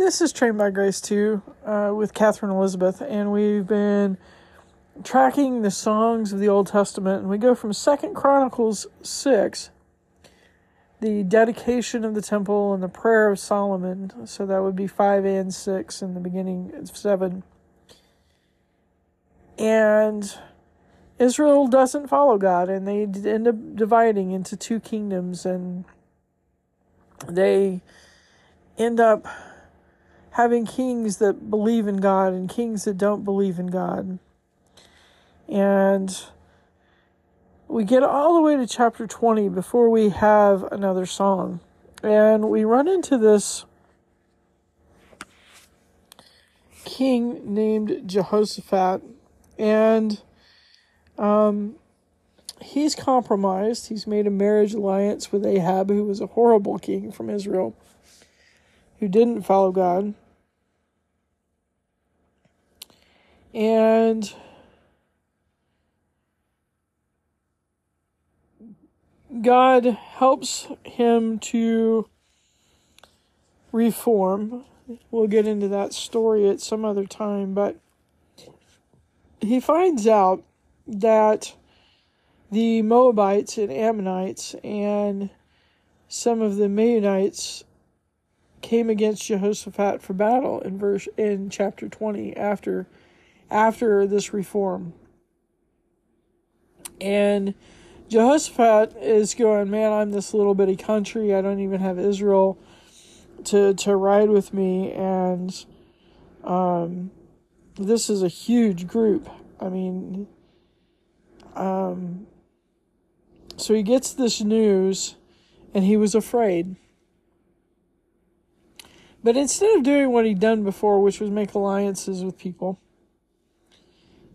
this is Trained by Grace 2, uh, with Catherine Elizabeth, and we've been tracking the songs of the Old Testament, and we go from Second Chronicles six, the dedication of the temple and the prayer of Solomon. So that would be five and six, in the beginning of seven. And Israel doesn't follow God, and they end up dividing into two kingdoms, and they end up having kings that believe in God and kings that don't believe in God. And we get all the way to chapter 20 before we have another song. And we run into this king named Jehoshaphat. And um, he's compromised. He's made a marriage alliance with Ahab, who was a horrible king from Israel, who didn't follow God. And God helps him to reform. We'll get into that story at some other time, but he finds out that the Moabites and Ammonites and some of the Meunites came against Jehoshaphat for battle in verse in chapter 20 after after this reform. And Jehoshaphat is going, Man, I'm this little bitty country. I don't even have Israel to to ride with me and um this is a huge group. I mean um so he gets this news and he was afraid. But instead of doing what he'd done before, which was make alliances with people,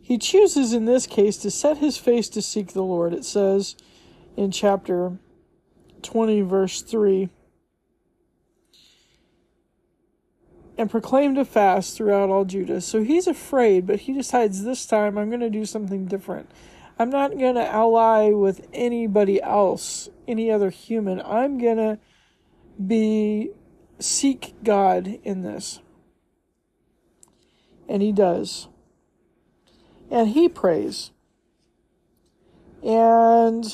he chooses in this case to set his face to seek the Lord. It says in chapter 20, verse 3 and proclaimed a fast throughout all Judah. So he's afraid, but he decides this time I'm going to do something different. I'm not going to ally with anybody else, any other human. I'm going to be seek God in this. And he does and he prays. And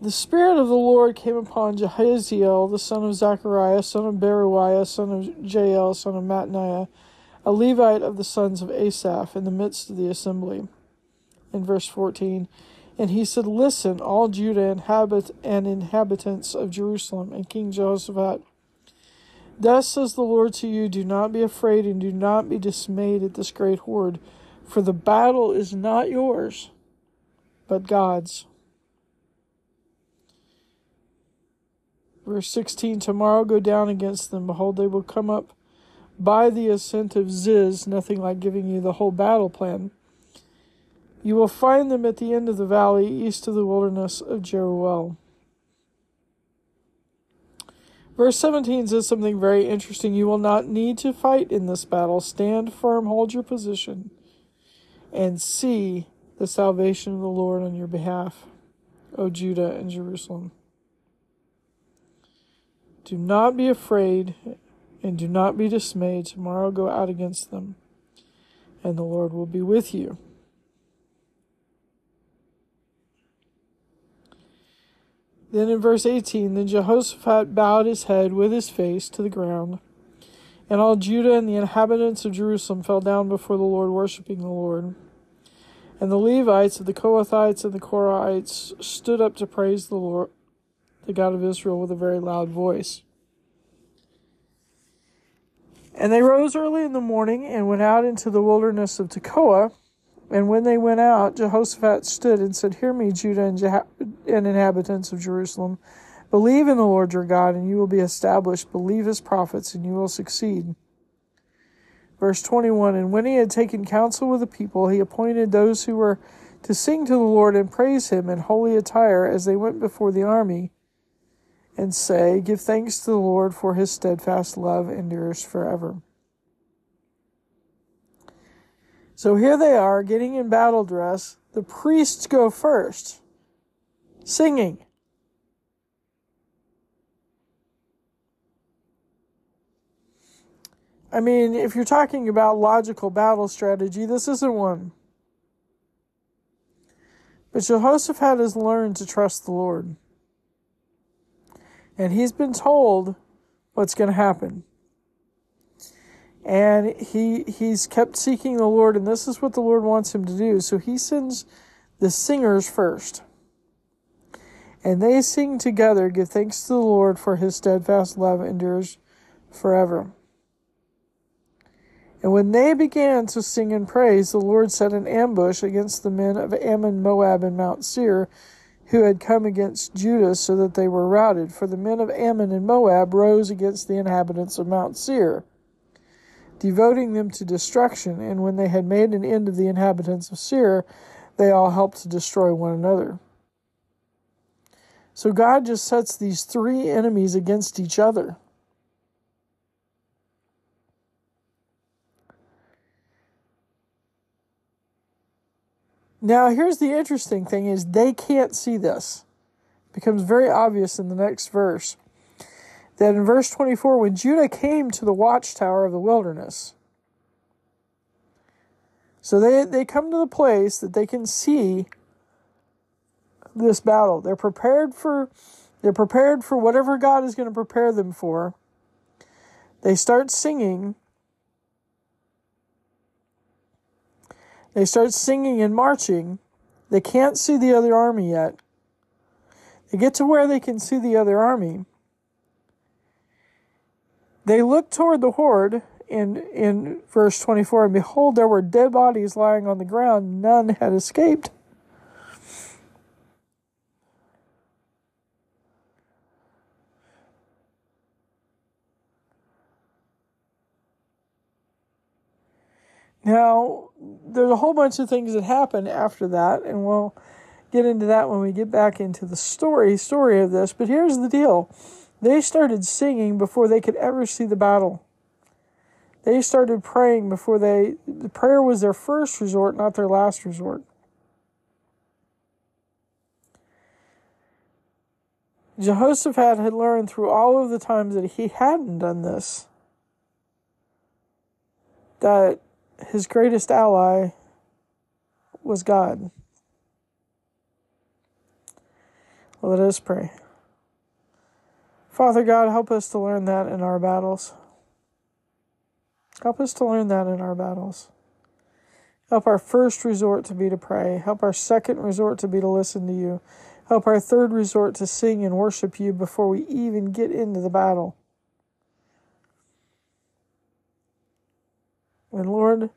the Spirit of the Lord came upon Jahaziel, the son of Zechariah, son of Beruiah, son of Jael, son of Mattaniah, a Levite of the sons of Asaph, in the midst of the assembly. In verse 14, and he said, Listen, all Judah inhabit and inhabitants of Jerusalem, and King Jehoshaphat Thus says the Lord to you Do not be afraid and do not be dismayed at this great horde, for the battle is not yours, but God's. Verse 16 Tomorrow go down against them. Behold, they will come up by the ascent of Ziz, nothing like giving you the whole battle plan. You will find them at the end of the valley, east of the wilderness of Jeruel. Verse 17 says something very interesting. You will not need to fight in this battle. Stand firm, hold your position, and see the salvation of the Lord on your behalf, O Judah and Jerusalem. Do not be afraid and do not be dismayed. Tomorrow go out against them, and the Lord will be with you. Then in verse 18, then Jehoshaphat bowed his head with his face to the ground, and all Judah and the inhabitants of Jerusalem fell down before the Lord, worshiping the Lord. And the Levites, the Kohathites, and the Korahites stood up to praise the Lord, the God of Israel, with a very loud voice. And they rose early in the morning and went out into the wilderness of Tekoa. And when they went out, Jehoshaphat stood and said, Hear me, Judah and, Jah- and inhabitants of Jerusalem. Believe in the Lord your God, and you will be established. Believe his prophets, and you will succeed. Verse 21 And when he had taken counsel with the people, he appointed those who were to sing to the Lord and praise him in holy attire as they went before the army, and say, Give thanks to the Lord, for his steadfast love endures forever. So here they are getting in battle dress. The priests go first, singing. I mean, if you're talking about logical battle strategy, this isn't one. But Jehoshaphat has learned to trust the Lord. And he's been told what's going to happen. And he he's kept seeking the Lord, and this is what the Lord wants him to do. So he sends the singers first. And they sing together, give thanks to the Lord, for his steadfast love endures forever. And when they began to sing and praise, the Lord set an ambush against the men of Ammon, Moab, and Mount Seir, who had come against Judah, so that they were routed. For the men of Ammon and Moab rose against the inhabitants of Mount Seir, devoting them to destruction. And when they had made an end of the inhabitants of Seir, they all helped to destroy one another. So God just sets these three enemies against each other. Now, here's the interesting thing is they can't see this. It becomes very obvious in the next verse. That in verse 24, when Judah came to the watchtower of the wilderness, so they, they come to the place that they can see this battle. They're prepared for they're prepared for whatever God is going to prepare them for. They start singing They start singing and marching. They can't see the other army yet. They get to where they can see the other army. They looked toward the horde in, in verse 24, and behold, there were dead bodies lying on the ground. None had escaped. Now, there's a whole bunch of things that happen after that, and we'll get into that when we get back into the story story of this. But here's the deal: they started singing before they could ever see the battle. They started praying before they. The prayer was their first resort, not their last resort. Jehoshaphat had learned through all of the times that he hadn't done this that his greatest ally was God. Let us pray. Father God, help us to learn that in our battles. Help us to learn that in our battles. Help our first resort to be to pray. Help our second resort to be to listen to you. Help our third resort to sing and worship you before we even get into the battle. And Lord,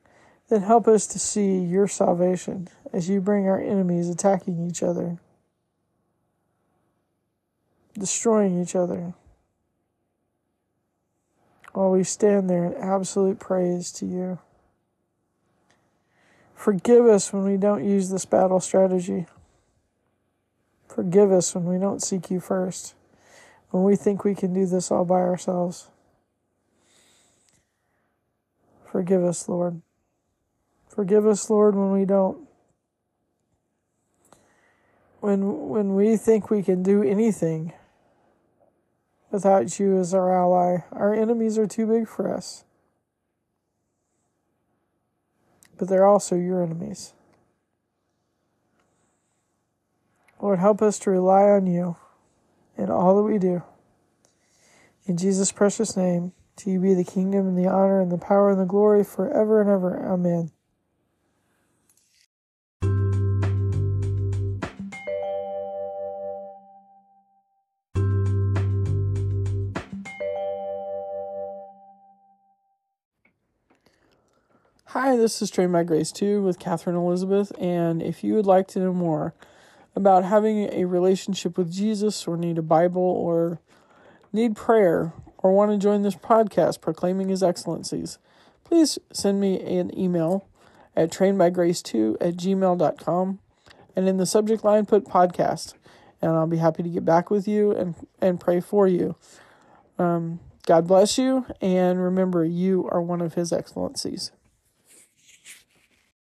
then help us to see your salvation as you bring our enemies attacking each other, destroying each other, while we stand there in absolute praise to you. Forgive us when we don't use this battle strategy. Forgive us when we don't seek you first, when we think we can do this all by ourselves. Forgive us, Lord. Forgive us, Lord, when we don't. When when we think we can do anything without you as our ally, our enemies are too big for us. But they're also your enemies. Lord, help us to rely on you in all that we do. In Jesus' precious name, to you be the kingdom and the honor and the power and the glory forever and ever. Amen. Hi, this is Trained by Grace 2 with Catherine Elizabeth, and if you would like to know more about having a relationship with Jesus, or need a Bible, or need prayer, or want to join this podcast proclaiming His excellencies, please send me an email at trainedbygrace2 at gmail.com, and in the subject line put podcast, and I'll be happy to get back with you and, and pray for you. Um, God bless you, and remember, you are one of His excellencies.